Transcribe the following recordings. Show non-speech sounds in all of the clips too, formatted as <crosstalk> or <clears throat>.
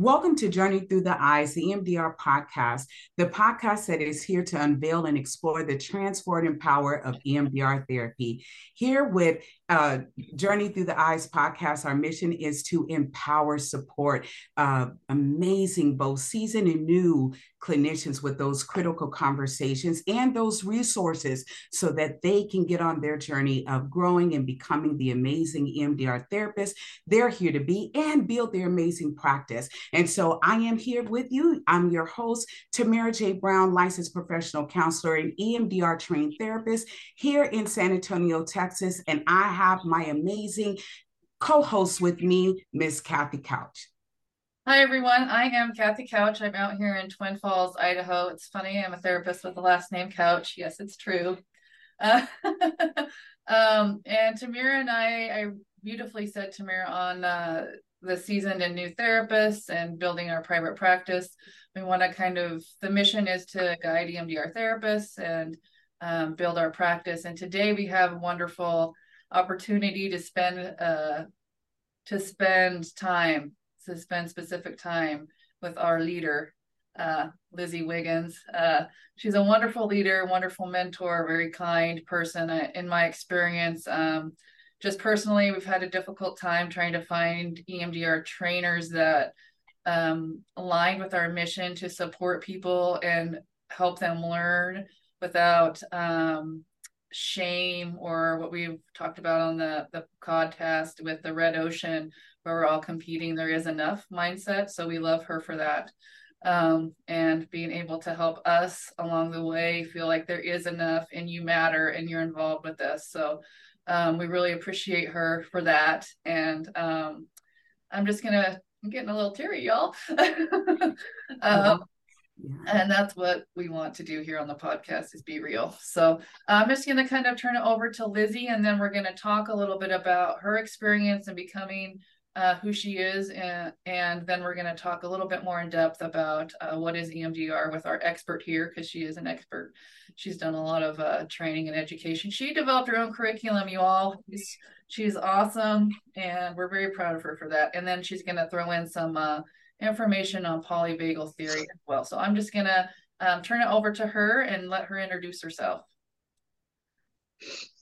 Welcome to Journey Through the Eyes, the EMDR podcast, the podcast that is here to unveil and explore the transformative power of EMDR therapy. Here with uh, Journey Through the Eyes podcast, our mission is to empower, support uh, amazing, both seasoned and new clinicians with those critical conversations and those resources so that they can get on their journey of growing and becoming the amazing EMDR therapist they're here to be and build their amazing practice. And so I am here with you. I'm your host, Tamera J. Brown, licensed professional counselor and EMDR trained therapist here in San Antonio, Texas. And I have my amazing co host with me, Miss Kathy Couch. Hi, everyone. I am Kathy Couch. I'm out here in Twin Falls, Idaho. It's funny, I'm a therapist with the last name Couch. Yes, it's true. <laughs> Uh, <laughs> um, and Tamira and I, I beautifully said Tamira on uh, the seasoned and new therapists and building our private practice. We want to kind of, the mission is to guide EMDR therapists and um, build our practice. And today we have a wonderful opportunity to spend uh, to spend time, to spend specific time with our leader, uh, Lizy Wiggins. Uh, she's a wonderful leader, wonderful mentor, very kind person. I, in my experience, um, just personally, we've had a difficult time trying to find EMDR trainers that um, align with our mission to support people and help them learn without um, shame or what we've talked about on the the podcast with the red ocean where we're all competing there is enough mindset so we love her for that. Um, and being able to help us along the way feel like there is enough and you matter and you're involved with this. So um, we really appreciate her for that. And um, I'm just gonna, I'm getting a little teary, y'all. <laughs> um, yeah. And that's what we want to do here on the podcast is be real. So I'm just going to kind of turn it over to Lizy, and then we're going to talk a little bit about her experience and becoming uh, who she is, and, and then we're going to talk a little bit more in depth about uh, what is EMDR with our expert here, because she is an expert. She's done a lot of uh, training and education. She developed her own curriculum, you all. She's, she's awesome, and we're very proud of her for that. And then she's going to throw in some uh, information on polyvagal theory as well. So I'm just going to um, turn it over to her and let her introduce herself.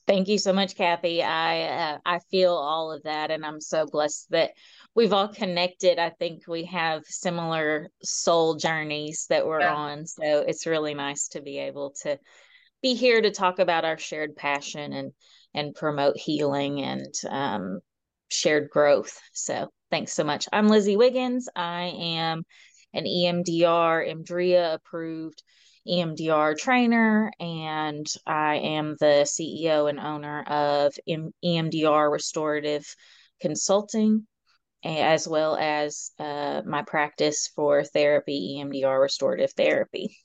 Thank you so much, Kathy. I uh, I feel all of that, and I'm so blessed that we've all connected. I think we have similar soul journeys that we're yeah. on, so it's really nice to be able to be here to talk about our shared passion and and promote healing and um, shared growth. So thanks so much. I'm Lizy Wiggins. I am an EMDR, EMDRIA approved EMDR trainer, and I am the CEO and owner of EMDR Restorative Consulting, as well as uh, my practice for therapy, EMDR Restorative Therapy.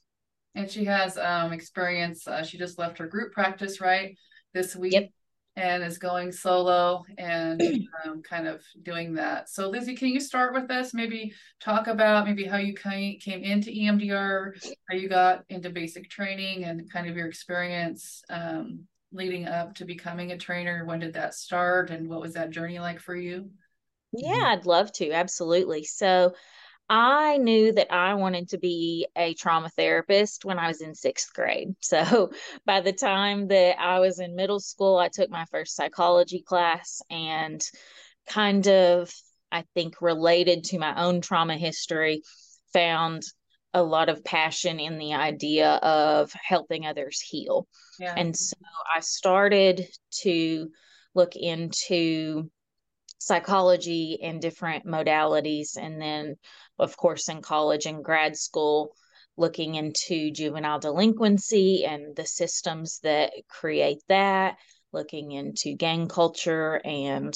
And she has um, experience. Uh, she just left her group practice right this week. Yep and is going solo and um, kind of doing that. So, Lizy, can you start with us? Maybe talk about maybe how you came into EMDR, how you got into basic training, and kind of your experience um, leading up to becoming a trainer. When did that start, and what was that journey like for you? Yeah, I'd love to. Absolutely. So, I knew that I wanted to be a trauma therapist when I was in sixth grade. <laughs> So by the time that I was in middle school, I took my first psychology class and kind of, I think, related to my own trauma history, found a lot of passion in the idea of helping others heal. Yeah. And so I started to look into psychology and different modalities and then of course, in college and grad school, looking into juvenile delinquency and the systems that create that, looking into gang culture and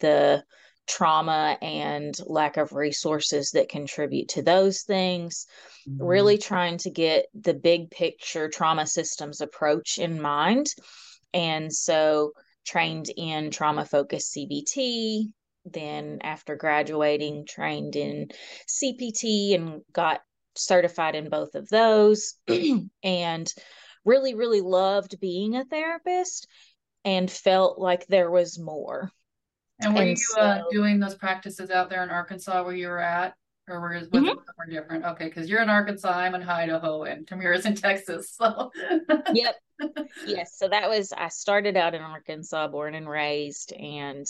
the trauma and lack of resources that contribute to those things. Mm-hmm. Really trying to get the big picture trauma systems approach in mind. And so, trained in trauma focused CBT, then after graduating trained in cpt and got certified in both of those <clears throat> and really really loved being a therapist and felt like there was more. And were and you uh, so, uh, doing those practices out there in arkansas where you were at or was mm-hmm. somewhere different? Okay, because you're in Arkansas, I'm in Idaho, and Tamira's in Texas. So yep, <laughs> yes. So that was I started out in Arkansas, born and raised, and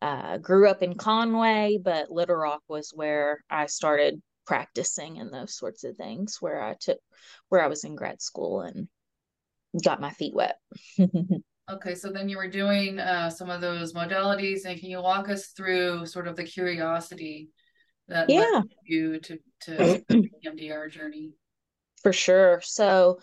uh, grew up in Conway, but Little Rock was where I started practicing and those sorts of things. Where I took where I was in grad school and got my feet wet. <laughs> Okay, so then you were doing uh, some of those modalities, and can you walk us through sort of the curiosity that yeah. you to to <clears throat> the EMDR journey? For sure. So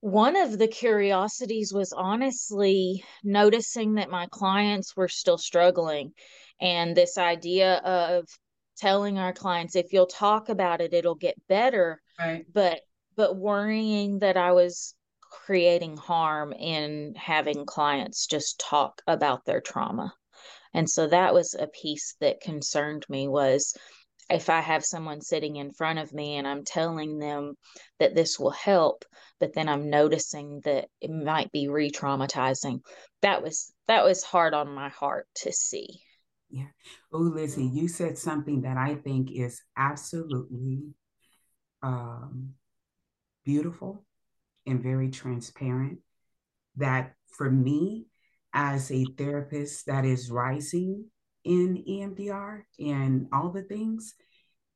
one of the curiosities was honestly noticing that my clients were still struggling, and this idea of telling our clients if you'll talk about it, it'll get better. Right. But but worrying that I was creating harm in having clients just talk about their trauma. And so that was a piece that concerned me was if I have someone sitting in front of me and I'm telling them that this will help, but then I'm noticing that it might be re-traumatizing. That was that was hard on my heart to see. Yeah. Oh, Lizy, you said something that I think is absolutely um, beautiful and very transparent that for me as a therapist that is rising in EMDR and all the things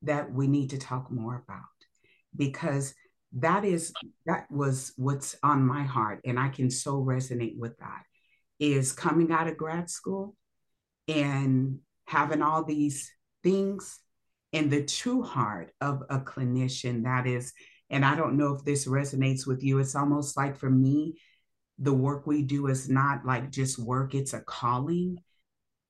that we need to talk more about because that is that was what's on my heart and I can so resonate with that is coming out of grad school and having all these things in the true heart of a clinician that is and I don't know if this resonates with you. It's almost like for me, the work we do is not like just work, it's a calling.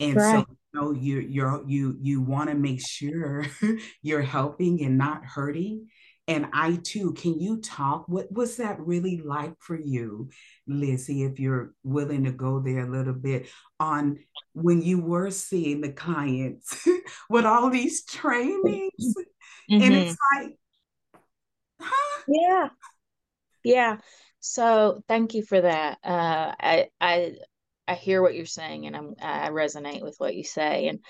And right. so know, you you're you you want to make sure <laughs> you're helping and not hurting. And I too, can you talk? What was that really like for you, Lizy, if you're willing to go there a little bit on when you were seeing the clients <laughs> with all these trainings? Mm-hmm. And it's like, yeah. Yeah. So thank you for that. Uh, I, I, I hear what you're saying and I'm, I resonate with what you say. And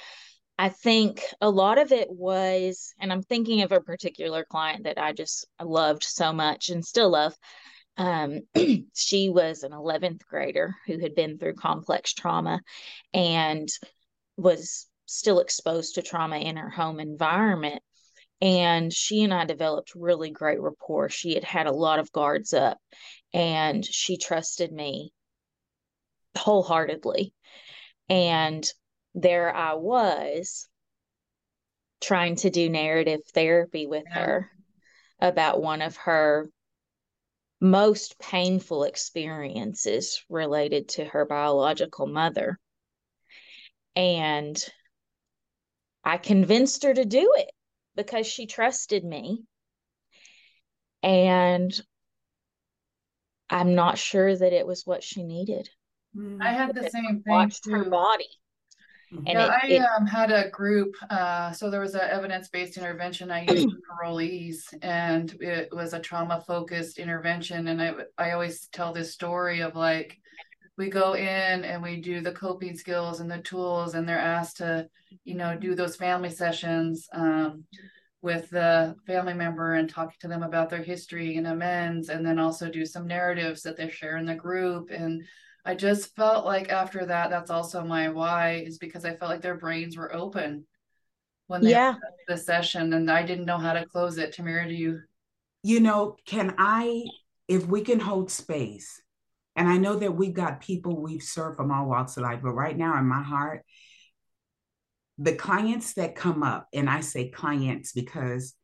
I think a lot of it was, and I'm thinking of a particular client that I just loved so much and still love. Um, <clears throat> she was an 11th grader who had been through complex trauma and was still exposed to trauma in her home environment and she and I developed really great rapport. She had had a lot of guards up and she trusted me wholeheartedly. And there I was trying to do narrative therapy with yeah. her about one of her most painful experiences related to her biological mother. And I convinced her to do it because she trusted me. And I'm not sure that it was what she needed. I had the same thing. Watched too. her body. And yeah, it, I um, had a group. Uh, so there was an evidence-based intervention I used for parolees, and it was a trauma-focused intervention. And I, I always tell this story of like, we go in and we do the coping skills and the tools, and they're asked to, you know, do those family sessions um, with the family member and talking to them about their history and amends, and then also do some narratives that they share in the group. And I just felt like after that, that's also my why, is because I felt like their brains were open when they yeah. the session, and I didn't know how to close it. Tamira, do you? You know, can I, if we can hold space, and I know that we've got people we've served from all walks of life, but right now in my heart, the clients that come up, and I say clients because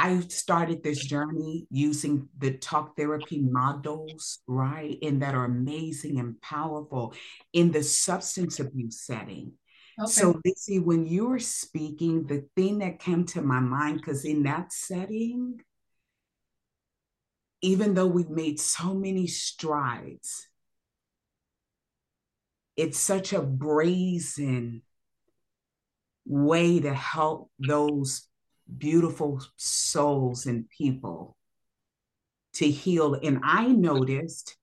I started this journey using the talk therapy models, right? And that are amazing and powerful in the substance abuse setting. Okay. So, Lizy, when you were speaking, the thing that came to my mind, because in that setting, even though we've made so many strides, it's such a brazen way to help those beautiful souls and people to heal. And I noticed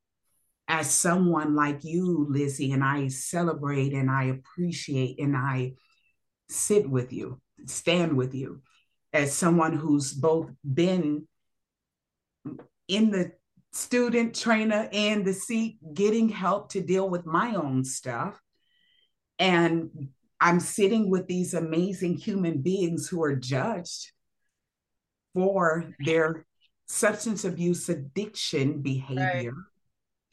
as someone like you, Lizy, and I celebrate and I appreciate and I sit with you, stand with you. as someone who's both been in the student trainer and the seat getting help to deal with my own stuff and i'm sitting with these amazing human beings who are judged for their substance abuse addiction behavior right.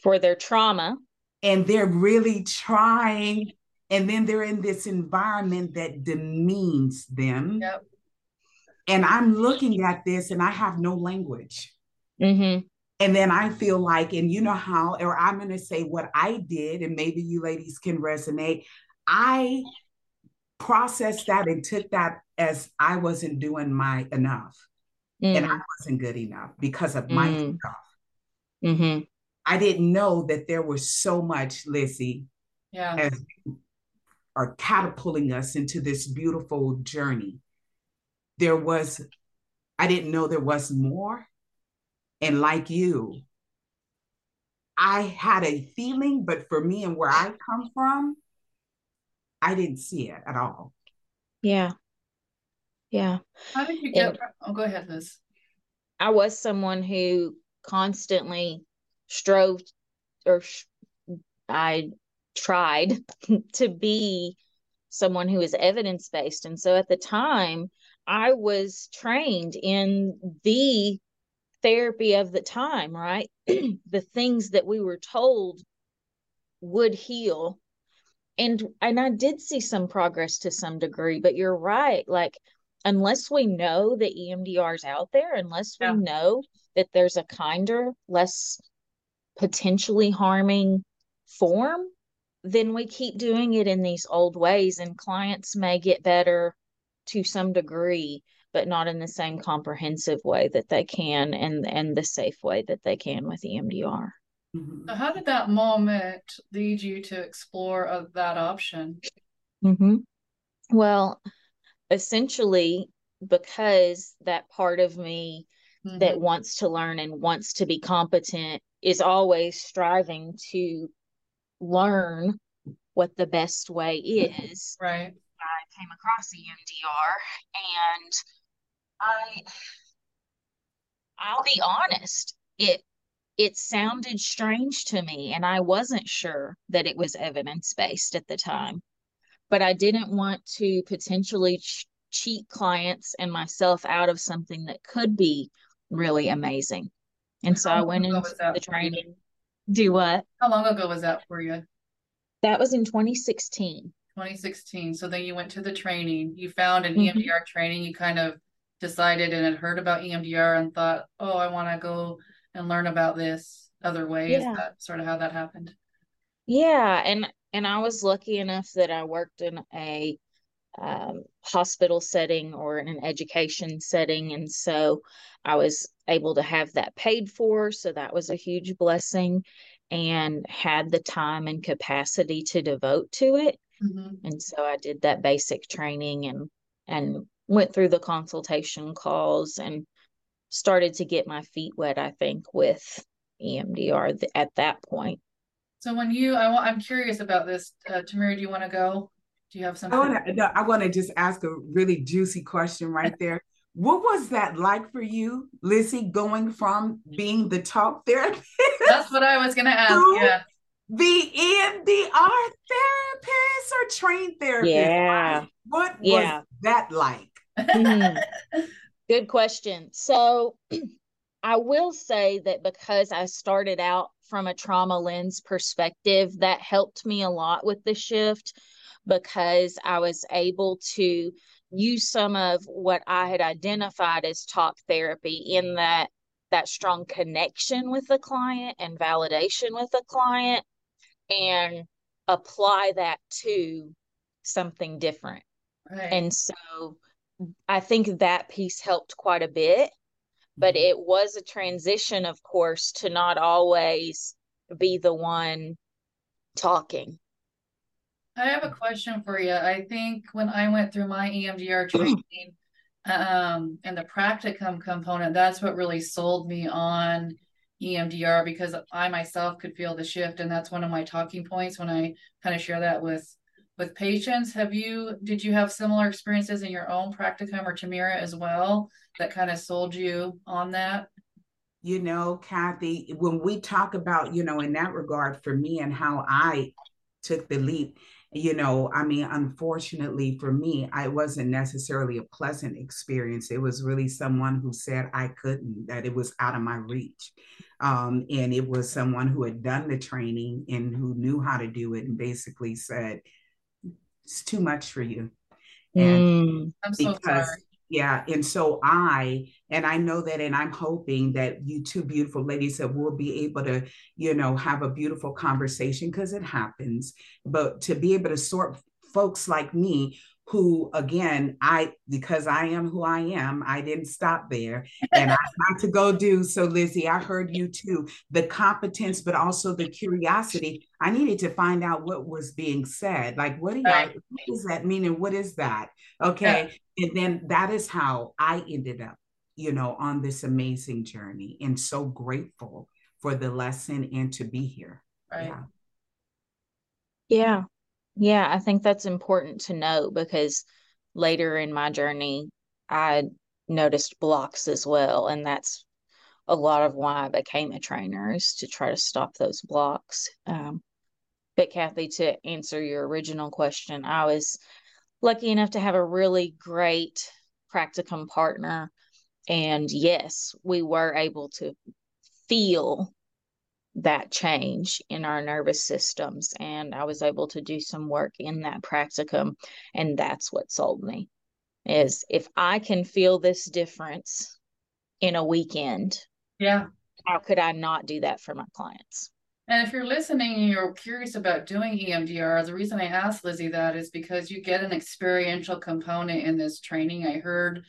for their trauma and they're really trying and then they're in this environment that demeans them yep. and i'm looking at this and i have no language mm-hmm. and then i feel like and you know how or i'm going to say what i did and maybe you ladies can resonate i processed that and took that as i wasn't doing my enough mm. and i wasn't good enough because of my mm. stuff mm-hmm. I didn't know that there was so much, Lizy, yeah. as are catapulting us into this beautiful journey. There was, I didn't know there was more. And like you, I had a feeling, but for me and where I come from, I didn't see it at all. Yeah. Yeah. How did you get? And oh, go ahead, Liz. I was someone who constantly strove or I tried <laughs> to be someone who is evidence based. And so at the time, I was trained in the therapy of the time, right? <clears throat> the things that we were told would heal. And and I did see some progress to some degree, but you're right. Like unless we know that EMDR is out there, unless we yeah. know that there's a kinder, less potentially harming form, then we keep doing it in these old ways, and clients may get better to some degree, but not in the same comprehensive way that they can and and the safe way that they can with EMDR. Mm-hmm. So how did that moment lead you to explore uh, that option? Mm-hmm. Well, essentially, because that part of me mm-hmm. that wants to learn and wants to be competent is always striving to learn what the best way is. Right. I came across EMDR and I I'll be honest, it it sounded strange to me and I wasn't sure that it was evidence based at the time. But I didn't want to potentially ch- cheat clients and myself out of something that could be really amazing. And so I went into the training. Do what? How long ago was that for you? That was in 2016. 2016. So then you went to the training. You found an mm-hmm. EMDR training. You kind of decided and had heard about EMDR and thought, oh, I want to go and learn about this other way. Yeah. Is that sort of how that happened? Yeah, and and I was lucky enough that I worked in a um, hospital setting or in an education setting. And so I was able to have that paid for. So that was a huge blessing and had the time and capacity to devote to it. Mm-hmm. And so I did that basic training and and went through the consultation calls and started to get my feet wet, I think, with EMDR th- at that point. So when you, I want, I'm curious about this. Uh, Tamira, do you want to go? Do you have something? I want to. No, I want to just ask a really juicy question right there. What was that like for you, Lizy, going from being the talk therapist? That's what I was going to ask. Yeah. The EMDR therapist or trained therapist? Yeah. What yeah. was that like? mm-hmm. <laughs> Good question. So <clears throat> I will say that because I started out from a trauma lens perspective, that helped me a lot with the shift because I was able to use some of what I had identified as talk therapy in that that strong connection with the client and validation with the client and apply that to something different. Right. And so I think that piece helped quite a bit, but mm-hmm. it was a transition, of course, to not always be the one talking. I have a question for you. I think when I went through my EMDR <clears throat> training um, and the practicum component, that's what really sold me on EMDR because I myself could feel the shift. And that's one of my talking points when I kind of share that with with patients. Have you did you have similar experiences in your own practicum or Tamira as well that kind of sold you on that? You know, Kathy, when we talk about, you know, in that regard for me and how I took the leap, you know, I mean, unfortunately for me, I wasn't necessarily a pleasant experience. It was really someone who said I couldn't, that it was out of my reach. Um, and it was someone who had done the training and who knew how to do it and basically said, it's too much for you. And mm, I'm so because, sorry. Yeah. And so I, and I know that, and I'm hoping that you two beautiful ladies that will be able to, you know, have a beautiful conversation because it happens, but to be able to sort folks like me who again i because i am who i am i didn't stop there. <laughs> And i had to go do so lizy i heard you too the competence but also the curiosity. I needed to find out what was being said. Like what, do you right. what does that mean and what is that? Okay yeah. and then that is how i ended up you know on this amazing journey and so grateful for the lesson and to be here. Right. Yeah. Yeah yeah, I think that's important to know because later in my journey, I noticed blocks as well. And that's a lot of why I became a trainer is to try to stop those blocks. Um, but Kathy, to answer your original question, I was lucky enough to have a really great practicum partner. And yes, we were able to feel that change in our nervous systems. And I was able to do some work in that practicum. And that's what sold me is if I can feel this difference in a weekend. Yeah. How could I not do that for my clients? And if you're listening and you're curious about doing EMDR, the reason I asked Lizy that is because you get an experiential component in this training. I heard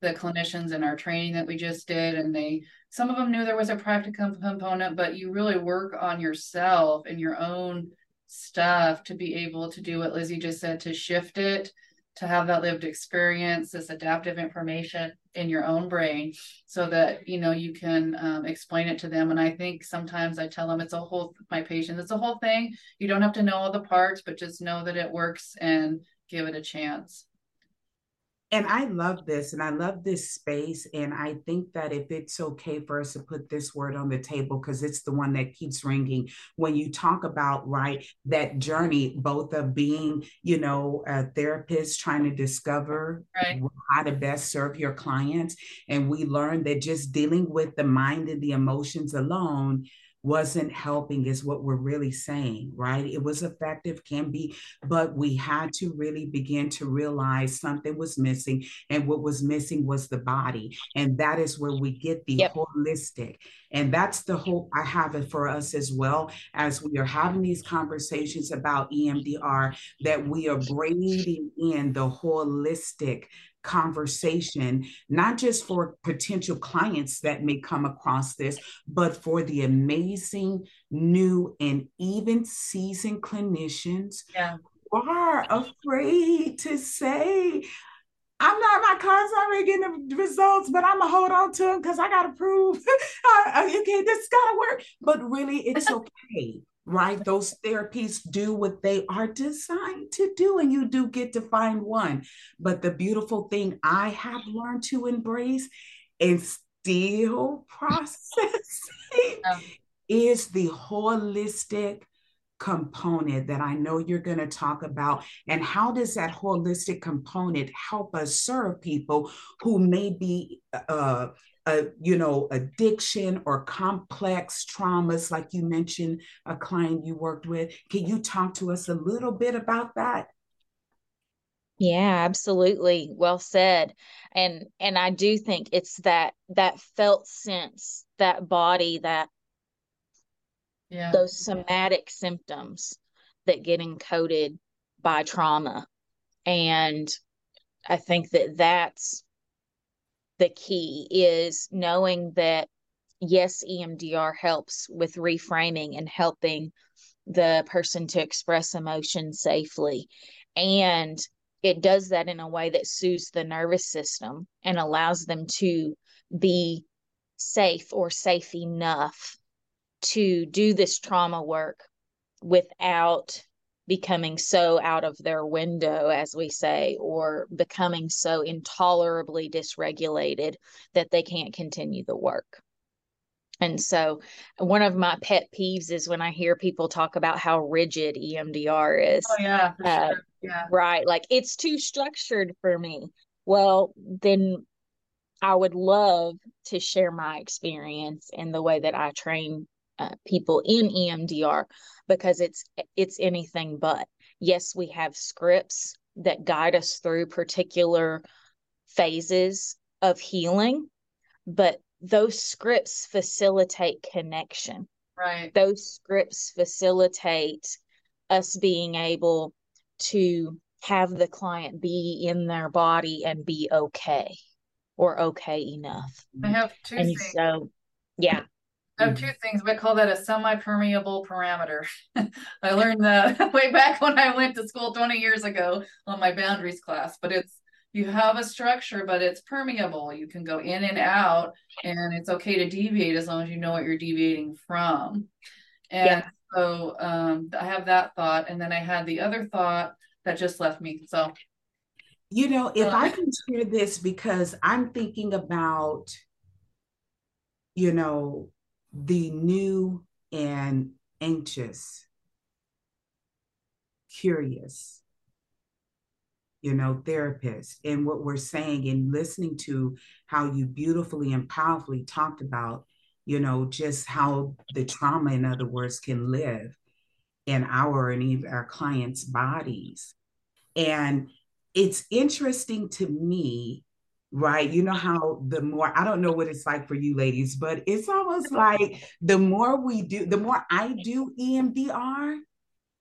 the clinicians in our training that we just did and they some of them knew there was a practicum component but you really work on yourself and your own stuff to be able to do what lizy just said to shift it to have that lived experience this adaptive information in your own brain so that you know you can um, explain it to them. And i think sometimes i tell them it's a whole my patients it's a whole thing. You don't have to know all the parts but just know that it works and give it a chance and I love this and I love this space. And I think that if it's okay for us to put this word on the table, because it's the one that keeps ringing when you talk about, right, that journey, both of being, you know, a therapist trying to discover right. how to best serve your clients. And we learned that just dealing with the mind and the emotions alone wasn't helping is what we're really saying right it was effective can be but we had to really begin to realize something was missing and what was missing was the body and that is where we get the yep. holistic and that's the hope i have it for us as well as we are having these conversations about emdr that we are bringing in the holistic conversation, not just for potential clients that may come across this, but for the amazing new and even seasoned clinicians yeah. who are afraid to say, I'm not my cards already getting the results, but I'm gonna hold on to them because I gotta prove <laughs> okay, this gotta work. But really, it's okay right? Those therapies do what they are designed to do, and you do get to find one. But the beautiful thing I have learned to embrace and still processing <laughs> oh. is the holistic component that I know you're going to talk about. And how does that holistic component help us serve people who may be uh, a you know addiction or complex traumas like you mentioned a client you worked with. Can you talk to us a little bit about that? Yeah absolutely. Well said. And and i do think it's that that felt sense that body that yeah. those somatic symptoms that get encoded by trauma. And i think that that's the key is knowing that yes, EMDR helps with reframing and helping the person to express emotion safely. And it does that in a way that soothes the nervous system and allows them to be safe or safe enough to do this trauma work without becoming so out of their window, as we say, or becoming so intolerably dysregulated that they can't continue the work. And so, one of my pet peeves is when I hear people talk about how rigid EMDR is. Oh, yeah, uh, sure. yeah. Right. Like it's too structured for me. Well, then I would love to share my experience and the way that I train uh, people in EMDR because it's it's anything but. Yes, we have scripts that guide us through particular phases of healing, but those scripts facilitate connection. Right. Those scripts facilitate us being able to have the client be in their body and be okay or okay enough. I have two and things. so yeah. I have two things. We call that a semi-permeable parameter. <laughs> I learned that <laughs> way back when I went to school 20 years ago on my boundaries class, but it's you have a structure, but it's permeable. You can go in and out, and it's okay to deviate as long as you know what you're deviating from. And yeah. so um, I have that thought, and then I had the other thought that just left me. So, you know, if uh, I can share this because I'm thinking about, you know, the new and anxious, curious, you know, therapist. And what we're saying and listening to how you beautifully and powerfully talked about, you know, just how the trauma, in other words, can live in our and even our clients' bodies. And it's interesting to me, right? You know how the more, I don't know what it's like for you ladies, but it's almost like the more we do, the more I do EMDR,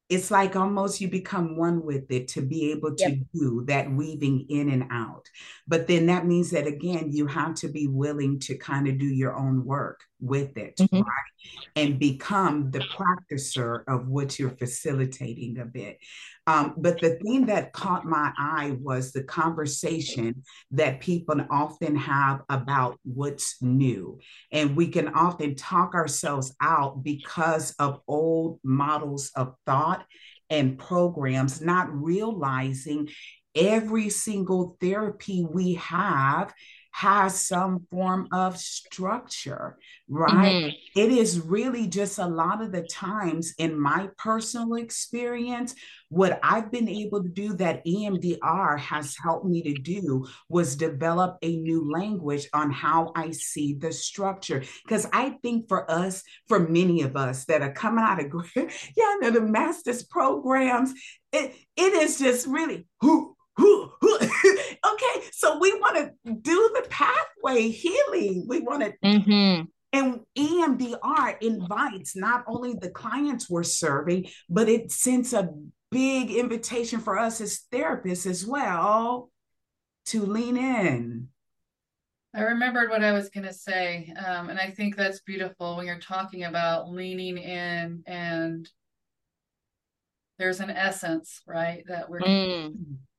it's like almost you become one with it to be able to yep. do that weaving in and out. But then that means that again, you have to be willing to kind of do your own work with it, mm-hmm. right? And become the practicer of what you're facilitating a bit. Um, but the thing that caught my eye was the conversation that people often have about what's new. And we can often talk ourselves out because of old models of thought and programs, not realizing every single therapy we have has some form of structure, right? Mm-hmm. It is really just a lot of the times in my personal experience, what I've been able to do that EMDR has helped me to do was develop a new language on how I see the structure. Because I think for us, for many of us that are coming out of <laughs> yeah, the master's programs, it, it is just really who so we want to do the pathway healing. We want to, mm-hmm. and EMDR invites not only the clients we're serving, but it sends a big invitation for us as therapists as well to lean in. I remembered what I was going to say. Um, and I think that's beautiful when you're talking about leaning in and there's an essence, right? That we're mm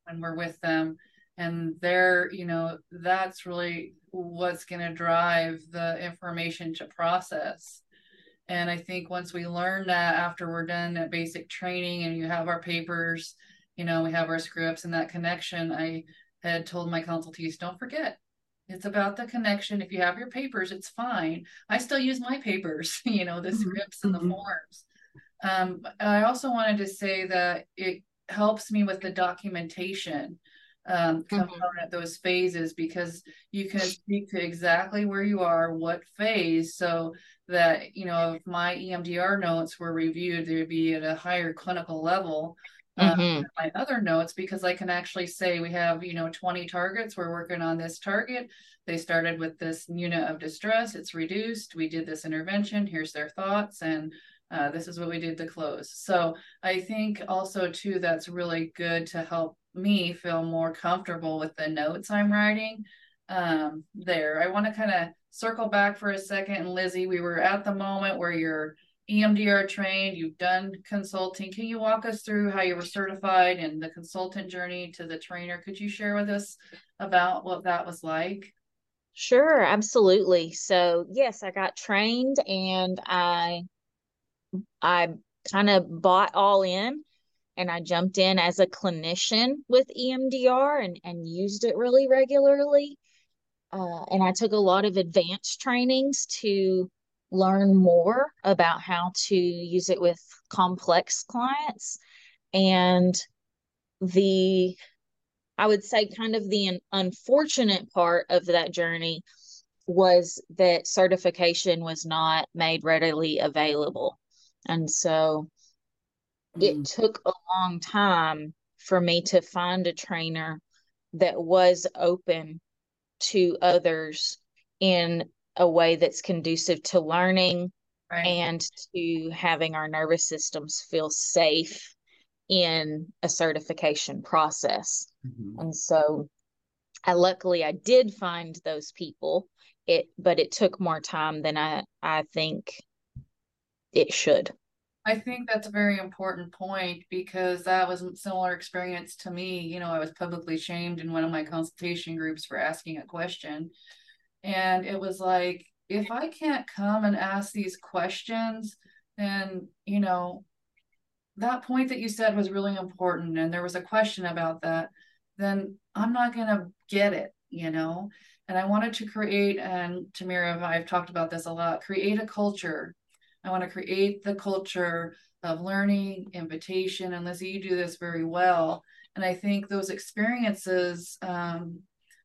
when we're with them and they're you know that's really what's going to drive the information to process. And i think once we learn that after we're done at basic training and you have our papers you know we have our scripts and that connection i had told my consultees don't forget it's about the connection. If you have your papers it's fine. I still use my papers <laughs> you know the mm-hmm. scripts and the mm-hmm. forms. Um, i also wanted to say that it helps me with the documentation um, component, mm-hmm. those phases, because you can speak to exactly where you are, what phase, so that, you know, if my EMDR notes were reviewed, they would be at a higher clinical level. Um, mm-hmm. my other notes because I can actually say we have you know 20 targets we're working on this target they started with this unit of distress it's reduced we did this intervention here's their thoughts and uh, this is what we did to close. So I think also too that's really good to help me feel more comfortable with the notes I'm writing um, there. I want to kind of circle back for a second. And Lizy, we were at the moment where you're EMDR trained, you've done consulting. Can you walk us through how you were certified and the consultant journey to the trainer? Could you share with us about what that was like? Sure, absolutely. So, yes, I got trained and I I kind of bought all in and I jumped in as a clinician with EMDR and, and used it really regularly. Uh, and I took a lot of advanced trainings to learn more about how to use it with complex clients. And the, I would say, kind of the unfortunate part of that journey was that certification was not made readily available. And so. It took a long time for me to find a trainer that was open to others in a way that's conducive to learning right. and to having our nervous systems feel safe in a certification process. Mm-hmm. And so I luckily I did find those people it but it took more time than I I think it should. I think that's a very important point because that was a similar experience to me. You know, I was publicly shamed in one of my consultation groups for asking a question. And it was like, if I can't come and ask these questions, then, you know, that point that you said was really important. And there was a question about that, then I'm not going to get it, you know? And I wanted to create, and Tamira, I've talked about this a lot, create a culture. I want to create the culture of learning, invitation. And Lizy, you do this very well. And I think those experiences, um,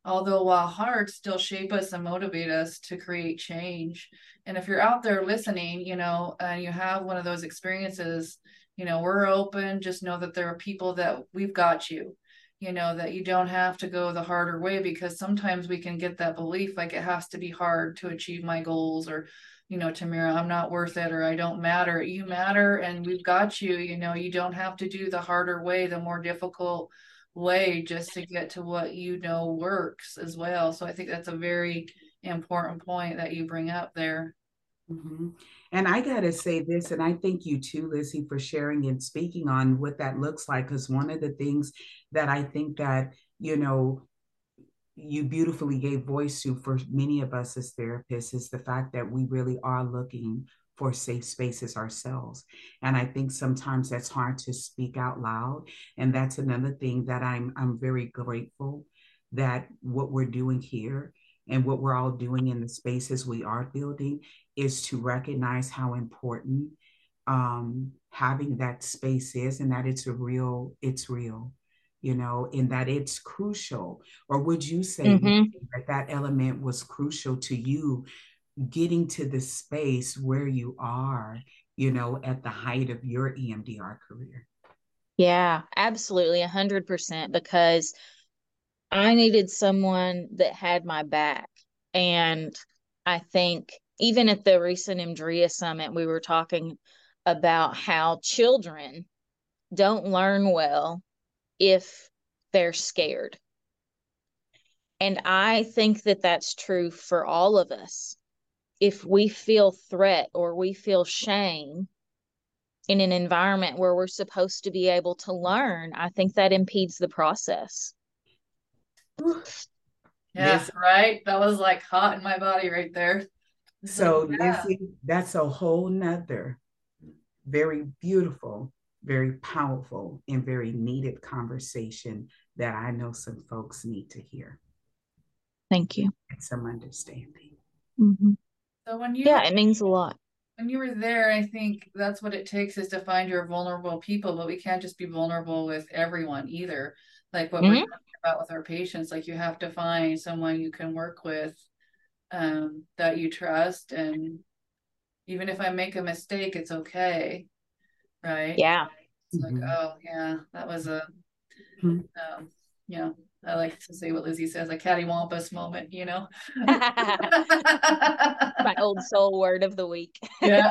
although while hard, still shape us and motivate us to create change. And if you're out there listening, you know, and you have one of those experiences, you know, we're open. Just know that there are people that we've got you you know that you don't have to go the harder way because sometimes we can get that belief like it has to be hard to achieve my goals or you know tamira i'm not worth it or i don't matter you matter and we've got you you know you don't have to do the harder way the more difficult way just to get to what you know works as well so i think that's a very important point that you bring up there mm-hmm. And I got to say this, and I thank you too, Lizy, for sharing and speaking on what that looks like. Because one of the things that I think that, you know, you beautifully gave voice to for many of us as therapists is the fact that we really are looking for safe spaces ourselves. And I think sometimes that's hard to speak out loud. And that's another thing that I'm I'm very grateful that what we're doing here and what we're all doing in the spaces we are building is to recognize how important um, having that space is and that it's a real, it's real, you know, in that it's crucial. Or would you say mm-hmm. that that element was crucial to you getting to the space where you are, you know, at the height of your EMDR career? Yeah, absolutely. A hundred percent. Because I needed someone that had my back. And I think even at the recent EMDRIA summit, we were talking about how children don't learn well if they're scared. And I think that that's true for all of us. If we feel threat or we feel shame in an environment where we're supposed to be able to learn, I think that impedes the process. <sighs> Yeah, yes. right. That was like hot in my body right there. So yeah. Lizy, that's a whole nother very beautiful, very powerful, and very needed conversation that I know some folks need to hear. Thank you. And some understanding. Mm-hmm. So when you Yeah, it means a lot. When you were there, I think that's what it takes is to find your vulnerable people, but we can't just be vulnerable with everyone either. Like what mm-hmm. we're talking about with our patients, like you have to find someone you can work with um, that you trust and even if I make a mistake, it's okay. Right. Yeah. It's mm-hmm. like, oh yeah, that was a mm-hmm. um, you know, I like to say what Lizy says, a cattywampus moment, you know. <laughs> My old soul word of the week. yeah.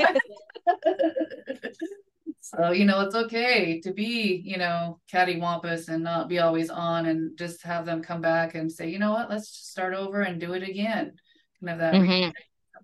<laughs> <laughs> so, you know, it's okay to be, you know, cattywampus and not be always on and just have them come back and say, you know what, let's start over and do it again. Kind of that mm-hmm.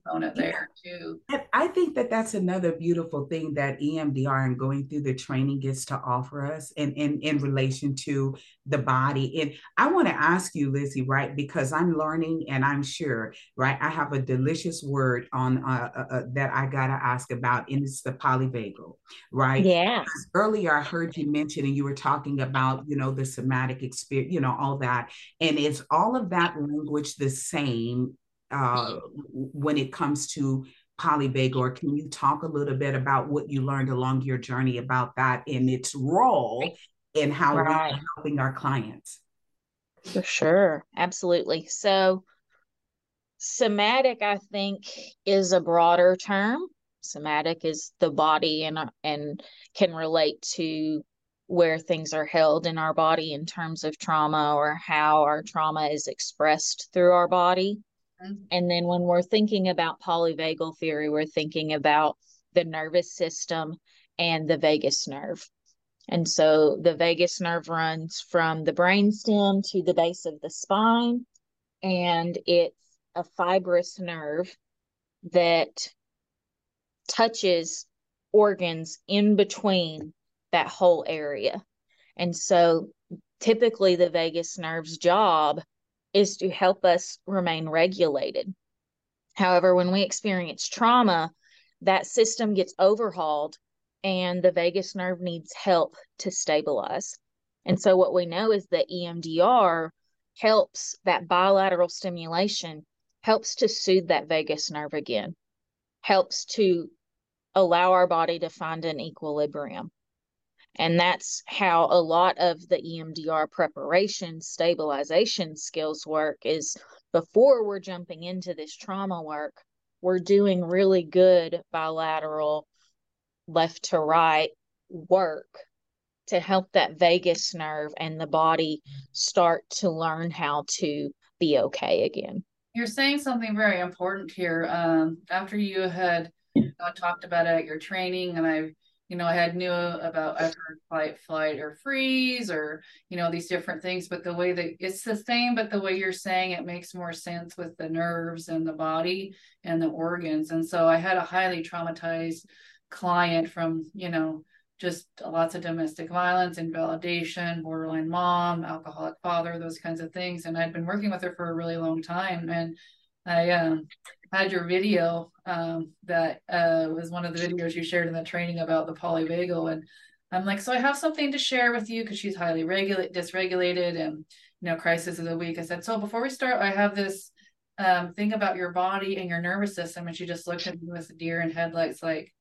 Component there too. I think that that's another beautiful thing that EMDR and going through the training gets to offer us in, in, in relation to the body. And I want to ask you, Lizy, right, because I'm learning and I'm sure, right, I have a delicious word on uh, uh, uh that I got to ask about, and it's the polyvagal, right? Yeah. Earlier, I heard you mention and you were talking about, you know, the somatic experience, you know, all that. And is all of that language the same uh, when it comes to polyvagal or can you talk a little bit about what you learned along your journey about that and its role in how right. we're helping our clients for sure absolutely so somatic i think is a broader term somatic is the body and and can relate to where things are held in our body in terms of trauma or how our trauma is expressed through our body. Mm-hmm. And then when we're thinking about polyvagal theory, we're thinking about the nervous system and the vagus nerve. And so the vagus nerve runs from the brainstem to the base of the spine, and it's a fibrous nerve that touches organs in between that whole area. And so typically the vagus nerve's job is to help us remain regulated. However, when we experience trauma, that system gets overhauled and the vagus nerve needs help to stabilize. And so, what we know is that EMDR helps that bilateral stimulation, helps to soothe that vagus nerve again, helps to allow our body to find an equilibrium. And that's how a lot of the EMDR preparation stabilization skills work is before we're jumping into this trauma work, we're doing really good bilateral left to right work to help that vagus nerve and the body start to learn how to be okay again. You're saying something very important here. Um, after you had uh, talked about it at your training, and I you know, I had knew about I've fight, flight, or freeze, or you know, these different things. But the way that it's the same, but the way you're saying it makes more sense with the nerves and the body and the organs. And so I had a highly traumatized client from, you know, just lots of domestic violence, invalidation, borderline mom, alcoholic father, those kinds of things. And I'd been working with her for a really long time. And I um, had your video um, that uh, was one of the videos you shared in the training about the polyvagal, and I'm like, so I have something to share with you because she's highly regulate dysregulated and you know crisis of the week. I said, so before we start, I have this um, thing about your body and your nervous system, and she just looked at me with deer in headlights, like,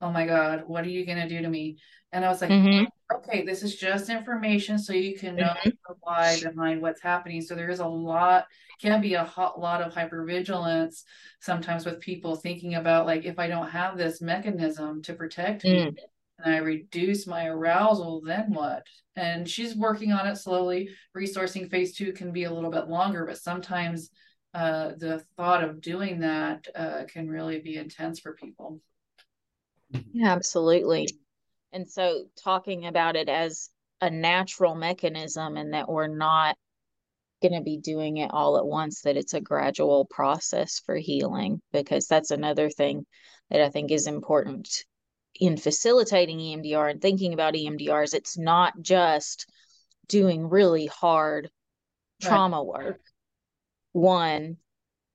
oh my god, what are you gonna do to me? And I was like, mm-hmm. Okay, this is just information so you can know mm-hmm. the why behind what's happening. So there is a lot, can be a hot, lot of hypervigilance sometimes with people thinking about like, if I don't have this mechanism to protect mm. me and I reduce my arousal, then what? And she's working on it slowly. Resourcing phase two can be a little bit longer, but sometimes uh, the thought of doing that uh, can really be intense for people. Yeah, absolutely. And so talking about it as a natural mechanism and that we're not going to be doing it all at once, that it's a gradual process for healing, because that's another thing that I think is important in facilitating EMDR and thinking about EMDR is it's not just doing really hard trauma right. work. One,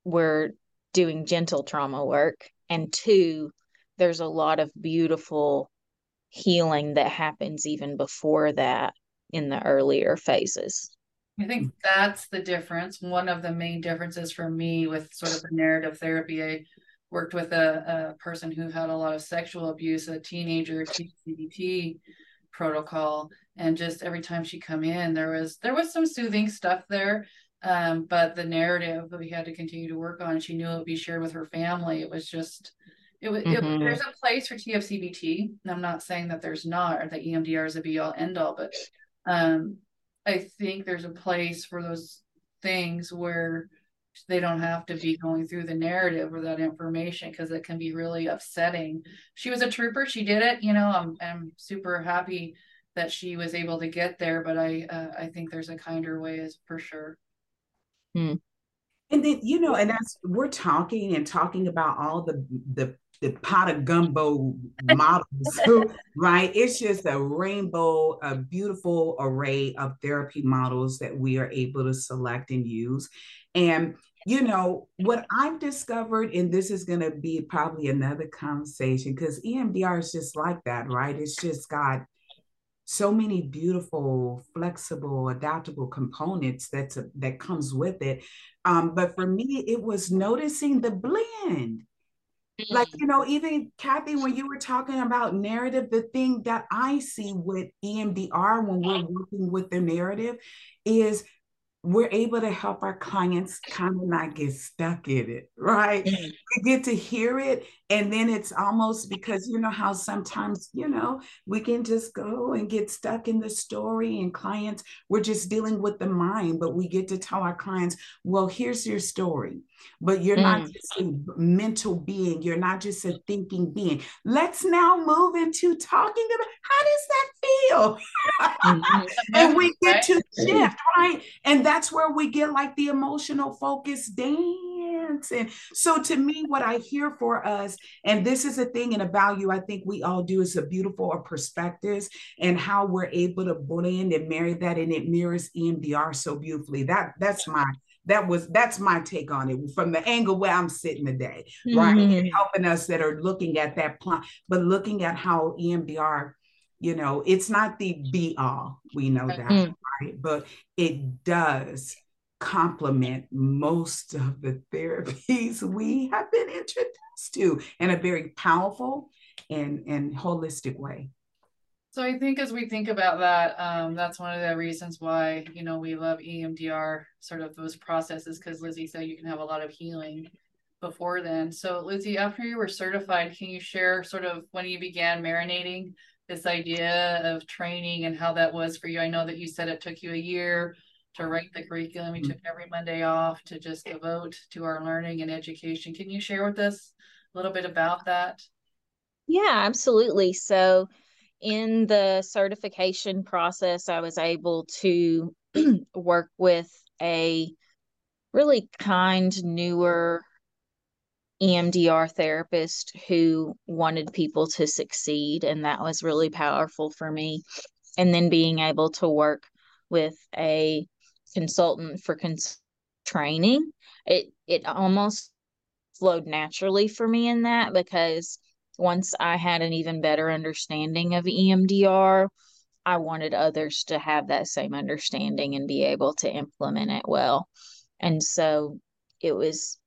we're doing gentle trauma work. And two, there's a lot of beautiful healing that happens even before that in the earlier phases. I think that's the difference. One of the main differences for me with sort of the narrative therapy, I worked with a, a person who had a lot of sexual abuse, a teenager, CBT protocol, and just every time she come in, there was there was some soothing stuff there, um, but the narrative that we had to continue to work on, she knew it would be shared with her family. It was just it was mm-hmm. there's a place for TFCBT. I'm not saying that there's not or that EMDR is a be all end all, but um, I think there's a place for those things where they don't have to be going through the narrative or that information because it can be really upsetting. She was a trooper. She did it. You know, I'm I'm super happy that she was able to get there, but I uh, I think there's a kinder way, is for sure. Hmm. And then, you know, and as we're talking and talking about all the the the pot of gumbo models, <laughs> <laughs> right? It's just a rainbow, a beautiful array of therapy models that we are able to select and use. And you know what I've discovered, and this is going to be probably another conversation because EMDR is just like that, right? It's just got so many beautiful, flexible, adaptable components that's a, that comes with it. Um, but for me, it was noticing the blend. Like, you know, even Kathy, when you were talking about narrative, the thing that I see with EMDR when we're working with the narrative is we're able to help our clients kind of not get stuck in it, right? Mm-hmm. We get to hear it. And then it's almost because you know how sometimes, you know, we can just go and get stuck in the story, and clients, we're just dealing with the mind, but we get to tell our clients, well, here's your story. But you're mm. not just a mental being, you're not just a thinking being. Let's now move into talking about how does that feel? Mm-hmm. <laughs> and we get to shift, right? And that's where we get like the emotional focus dance. And so to me, what I hear for us, and this is a thing and a value I think we all do is a beautiful of perspectives and how we're able to blend and marry that and it mirrors EMDR so beautifully. That that's my that was that's my take on it from the angle where I'm sitting today, mm-hmm. right? helping us that are looking at that plan, but looking at how EMDR, you know, it's not the be all, we know that, mm-hmm. right? But it does complement most of the therapies <laughs> we have been introduced to in a very powerful and, and holistic way. So I think as we think about that, um, that's one of the reasons why you know we love EMDR, sort of those processes, because Lizy said you can have a lot of healing before then. So Lizy, after you were certified, can you share sort of when you began marinating this idea of training and how that was for you? I know that you said it took you a year to write the curriculum. You took every Monday off to just devote to our learning and education. Can you share with us a little bit about that? Yeah, absolutely. So in the certification process, I was able to <clears throat> work with a really kind, newer EMDR therapist who wanted people to succeed. And that was really powerful for me. And then being able to work with a consultant for cons- training, it, it almost flowed naturally for me in that because once I had an even better understanding of EMDR, I wanted others to have that same understanding and be able to implement it well. And so it was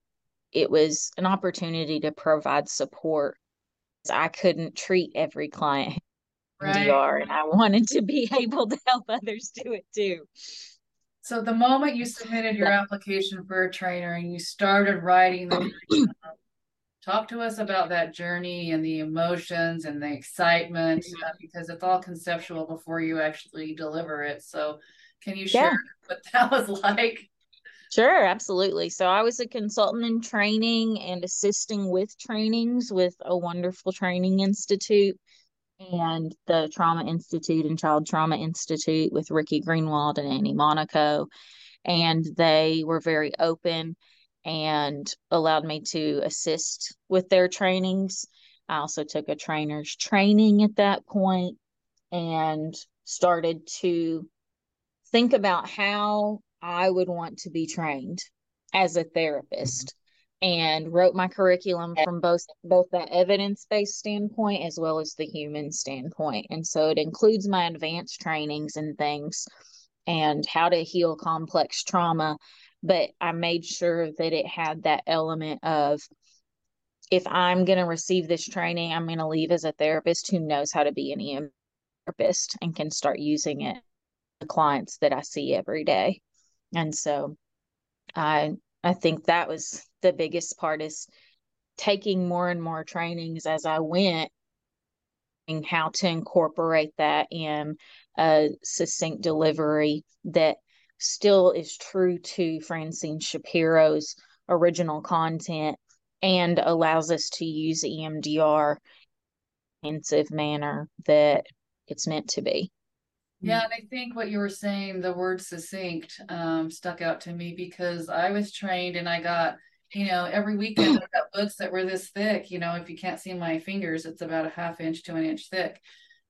it was an opportunity to provide support. I couldn't treat every client right. EMDR and I wanted to be <laughs> able to help others do it too. So the moment you submitted your application for a trainer and you started writing the <clears throat> talk to us about that journey and the emotions and the excitement uh, because it's all conceptual before you actually deliver it so can you share yeah. <laughs> what that was like Sure, absolutely. So I was a consultant in training and assisting with trainings with a wonderful training institute and the Trauma Institute and Child Trauma Institute with Ricky Greenwald and Annie Monaco. And they were very open and allowed me to assist with their trainings. I also took a trainer's training at that point and started to think about how I would want to be trained as a therapist and wrote my curriculum from both both that evidence-based standpoint as well as the human standpoint and so it includes my advanced trainings and things and how to heal complex trauma but I made sure that it had that element of if I'm going to receive this training, I'm going to leave as a therapist who knows how to be an EM therapist and can start using it the clients that I see every day. And so I I think that was the biggest part is taking more and more trainings as I went and how to incorporate that in a succinct delivery that still is true to Francine Shapiro's original content and allows us to use EMDR in a manner that it's meant to be. Yeah, and I think what you were saying, the word succinct, um, stuck out to me because I was trained and I got, you know, every weekend I got books that were this thick. You know, if you can't see my fingers, it's about a half inch to an inch thick.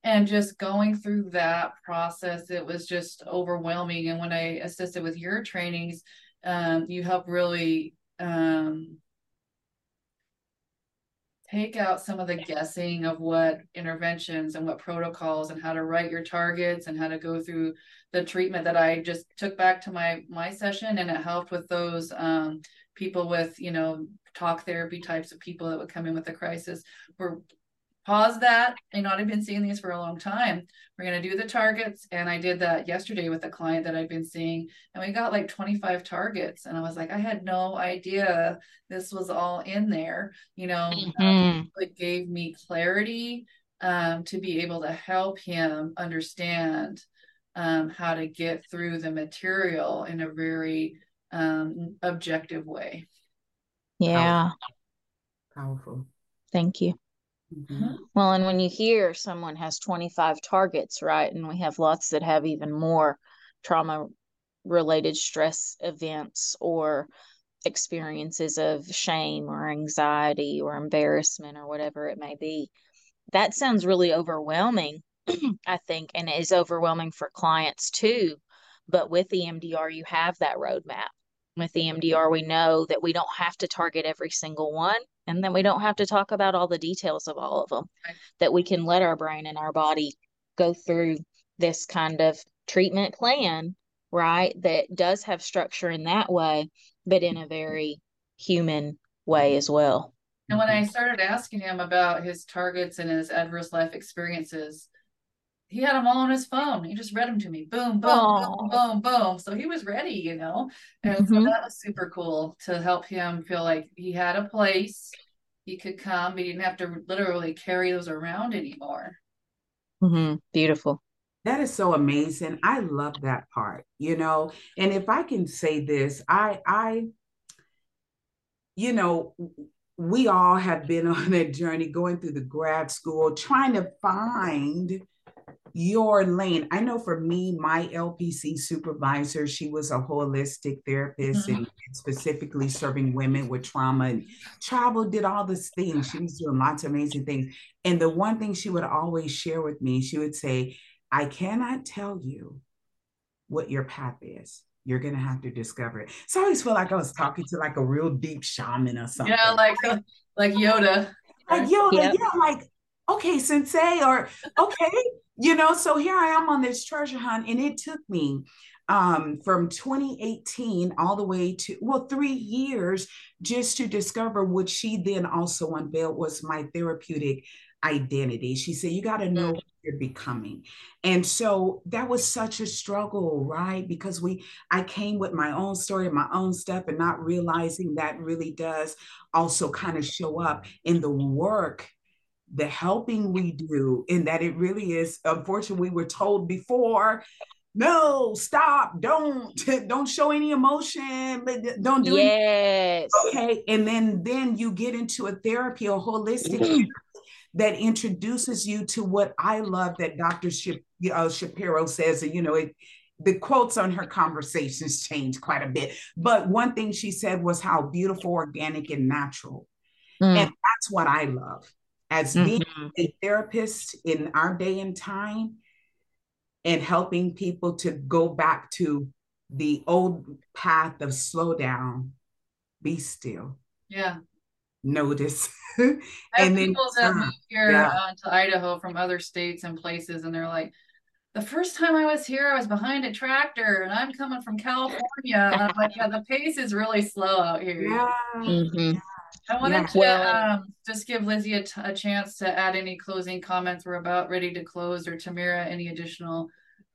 And just going through that process, it was just overwhelming. And when I assisted with your trainings, um, you help really um, take out some of the guessing of what interventions and what protocols and how to write your targets and how to go through the treatment that I just took back to my my session and it helped with those um, people with you know talk therapy types of people that would come in with a crisis were pause that. You know, I've been seeing these for a long time. We're going to do the targets. And I did that yesterday with a client that I've been seeing. And we got like 25 targets. And I was like, I had no idea this was all in there. You know, mm-hmm. um, it gave me clarity um, to be able to help him understand um, how to get through the material in a very um, objective way. Yeah. Powerful. Thank you. Mm-hmm. Well, and when you hear someone has 25 targets, right, and we have lots that have even more trauma related stress events or experiences of shame or anxiety or embarrassment or whatever it may be, that sounds really overwhelming, <clears throat> I think, and is overwhelming for clients too. But with the EMDR, you have that roadmap. With EMDR, we know that we don't have to target every single one and then we don't have to talk about all the details of all of them right. that we can let our brain and our body go through this kind of treatment plan right that does have structure in that way but in a very human way as well and when mm-hmm. i started asking him about his targets and his adverse life experiences he had them all on his phone. He just read them to me. Boom, boom, Aww. boom, boom, boom. So he was ready, you know. And mm-hmm. so that was super cool to help him feel like he had a place. He could come, but he didn't have to literally carry those around anymore. Mm-hmm. Beautiful. That is so amazing. I love that part, you know. And if I can say this, I I you know, we all have been <laughs> on a journey going through the grad school trying to find your lane. I know for me, my LPC supervisor, she was a holistic therapist mm-hmm. and specifically serving women with trauma and travel, did all these things. She was doing lots of amazing things. And the one thing she would always share with me, she would say, I cannot tell you what your path is. You're gonna have to discover it. So I always feel like I was talking to like a real deep shaman or something. Yeah, like like Yoda. Like Yoda, yeah, yeah like okay, sensei, or okay, you know, so here I am on this treasure hunt, and it took me um, from 2018 all the way to, well, three years just to discover what she then also unveiled was my therapeutic identity. She said, You got to know what you're becoming. And so that was such a struggle, right? Because we, I came with my own story and my own stuff and not realizing that really does also kind of show up in the work the helping we do, and that it really is, unfortunately, we were told before, no, stop, don't, <laughs> don't show any emotion, but don't do yes. Okay. And then then you get into a therapy, a holistic mm-hmm. <clears throat> that introduces you to what I love that Dr. uh, Shapiro says, you know, it the quotes on her conversations changed quite a bit. But one thing she said was how beautiful, organic, and natural. Mm. And that's what I love as mm-hmm. being a therapist in our day and time and helping people to go back to the old path of slow down, be still. Yeah. Notice. <laughs> and then people that uh, move here yeah. uh, to Idaho from other states and places, and they're like, the first time I was here, I was behind a tractor, and I'm coming from California. and I'm like, yeah, the pace is really slow out here. Yeah. Mm-hmm. I wanted yeah. to um, just give Lizy a, t- a chance to add any closing comments. We're about ready to close, or Tamera, any additional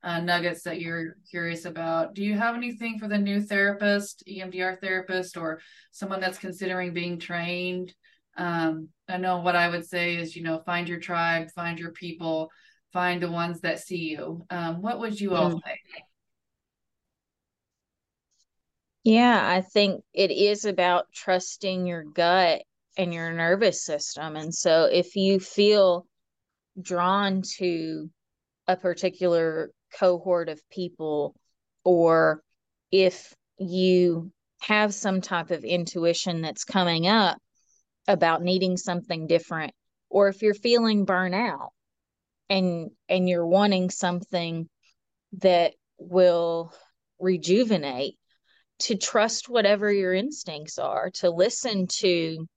uh, nuggets that you're curious about. Do you have anything for the new therapist, EMDR therapist, or someone that's considering being trained? Um, I know what I would say is, you know, find your tribe, find your people, find the ones that see you. Um, what would you all mm. say? Yeah, I think it is about trusting your gut and your nervous system. And so if you feel drawn to a particular cohort of people or if you have some type of intuition that's coming up about needing something different or if you're feeling burnout and and you're wanting something that will rejuvenate to trust whatever your instincts are to listen to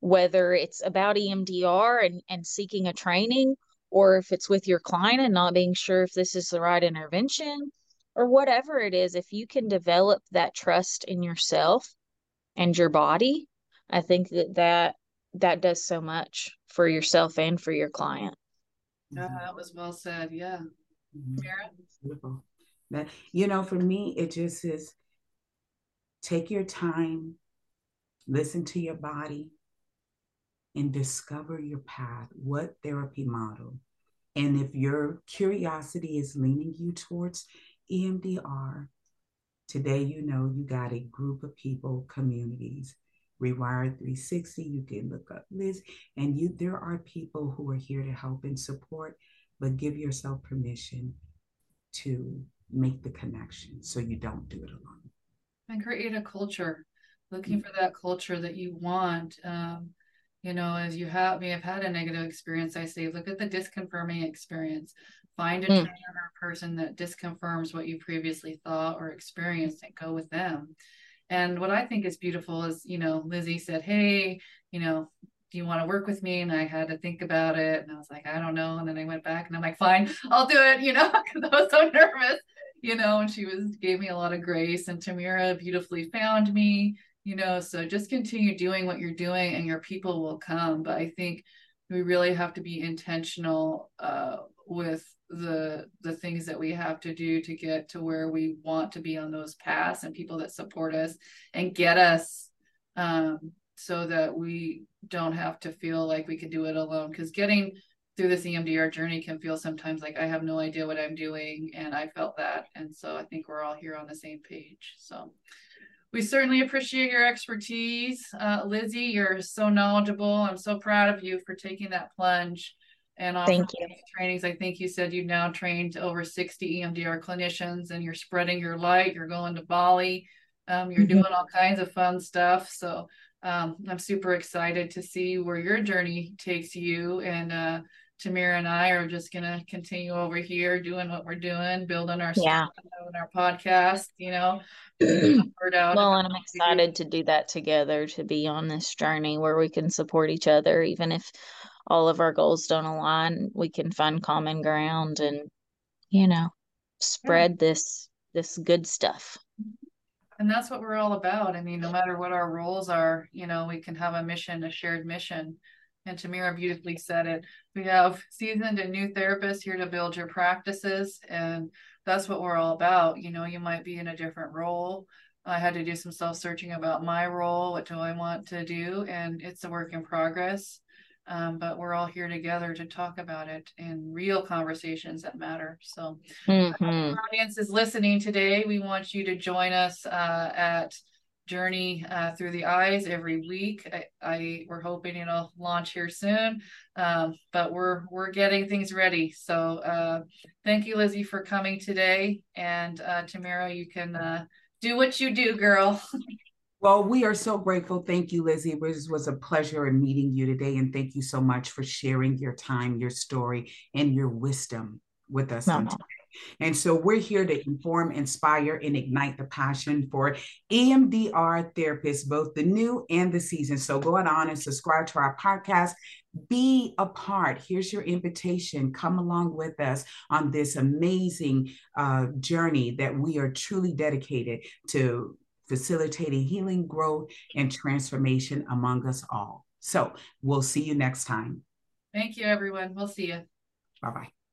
whether it's about EMDR and, and seeking a training or if it's with your client and not being sure if this is the right intervention or whatever it is, if you can develop that trust in yourself and your body, I think that that, that does so much for yourself and for your client. Yeah, that was well said. Yeah. Mm-hmm. Beautiful. That, you know, for me, it just is take your time, listen to your body, and discover your path. What therapy model? And if your curiosity is leaning you towards EMDR, today you know you got a group of people, communities. Rewired 360, you can look up Liz, and you there are people who are here to help and support, but give yourself permission to make the connection so you don't do it alone. And create a culture, looking mm-hmm. for that culture that you want. Um, you know, as you have may have had a negative experience, I say look at the disconfirming experience. Find a mm. trainer or person that disconfirms what you previously thought or experienced and go with them. And what I think is beautiful is, you know, Lizy said, Hey, you know, do you want to work with me? And I had to think about it. And I was like, I don't know. And then I went back and I'm like, fine, I'll do it, you know, <laughs> because I was so nervous, you know, and she was gave me a lot of grace. And Tamera beautifully found me you know so just continue doing what you're doing and your people will come but i think we really have to be intentional uh, with the the things that we have to do to get to where we want to be on those paths and people that support us and get us um, so that we don't have to feel like we can do it alone because getting through this EMDR journey can feel sometimes like I have no idea what I'm doing and I felt that and so I think we're all here on the same page so we certainly appreciate your expertise. Uh, Lizy, you're so knowledgeable. I'm so proud of you for taking that plunge and offering trainings. I think you said you've now trained over 60 EMDR clinicians and you're spreading your light. You're going to Bali. Um, you're mm-hmm. doing all kinds of fun stuff. So um, I'm super excited to see where your journey takes you. And uh, Tamera and I are just going to continue over here doing what we're doing, building our yeah. and our podcast, you know. <clears throat> well, and I'm excited to do that together, to be on this journey where we can support each other, even if all of our goals don't align, we can find common ground and, you know, spread yeah. this this good stuff. And that's what we're all about. I mean, no matter what our roles are, you know, we can have a mission, a shared mission and Tamera beautifully said it. We have seasoned and new therapists here to build your practices, and that's what we're all about. You know, you might be in a different role. I had to do some self searching about my role. What do I want to do? And it's a work in progress. Um, but we're all here together to talk about it in real conversations that matter. So, mm-hmm. our audience is listening today. We want you to join us uh, at journey uh, through the eyes every week. I, I we're hoping it'll launch here soon, um, but we're we're getting things ready. So uh, thank you, Lizy, for coming today, and uh, Tamera, you can uh, do what you do, girl. <laughs> Well, we are so grateful. Thank you, Lizy. It was, was a pleasure in meeting you today. And thank you so much for sharing your time, your story, and your wisdom with us. No, no. And so we're here to inform, inspire, and ignite the passion for EMDR therapists, both the new and the seasoned. So go on and subscribe to our podcast. Be a part. Here's your invitation. Come along with us on this amazing uh, journey that we are truly dedicated to facilitating healing, growth, and transformation among us all. So we'll see you next time. Thank you, everyone. We'll see you. Bye bye.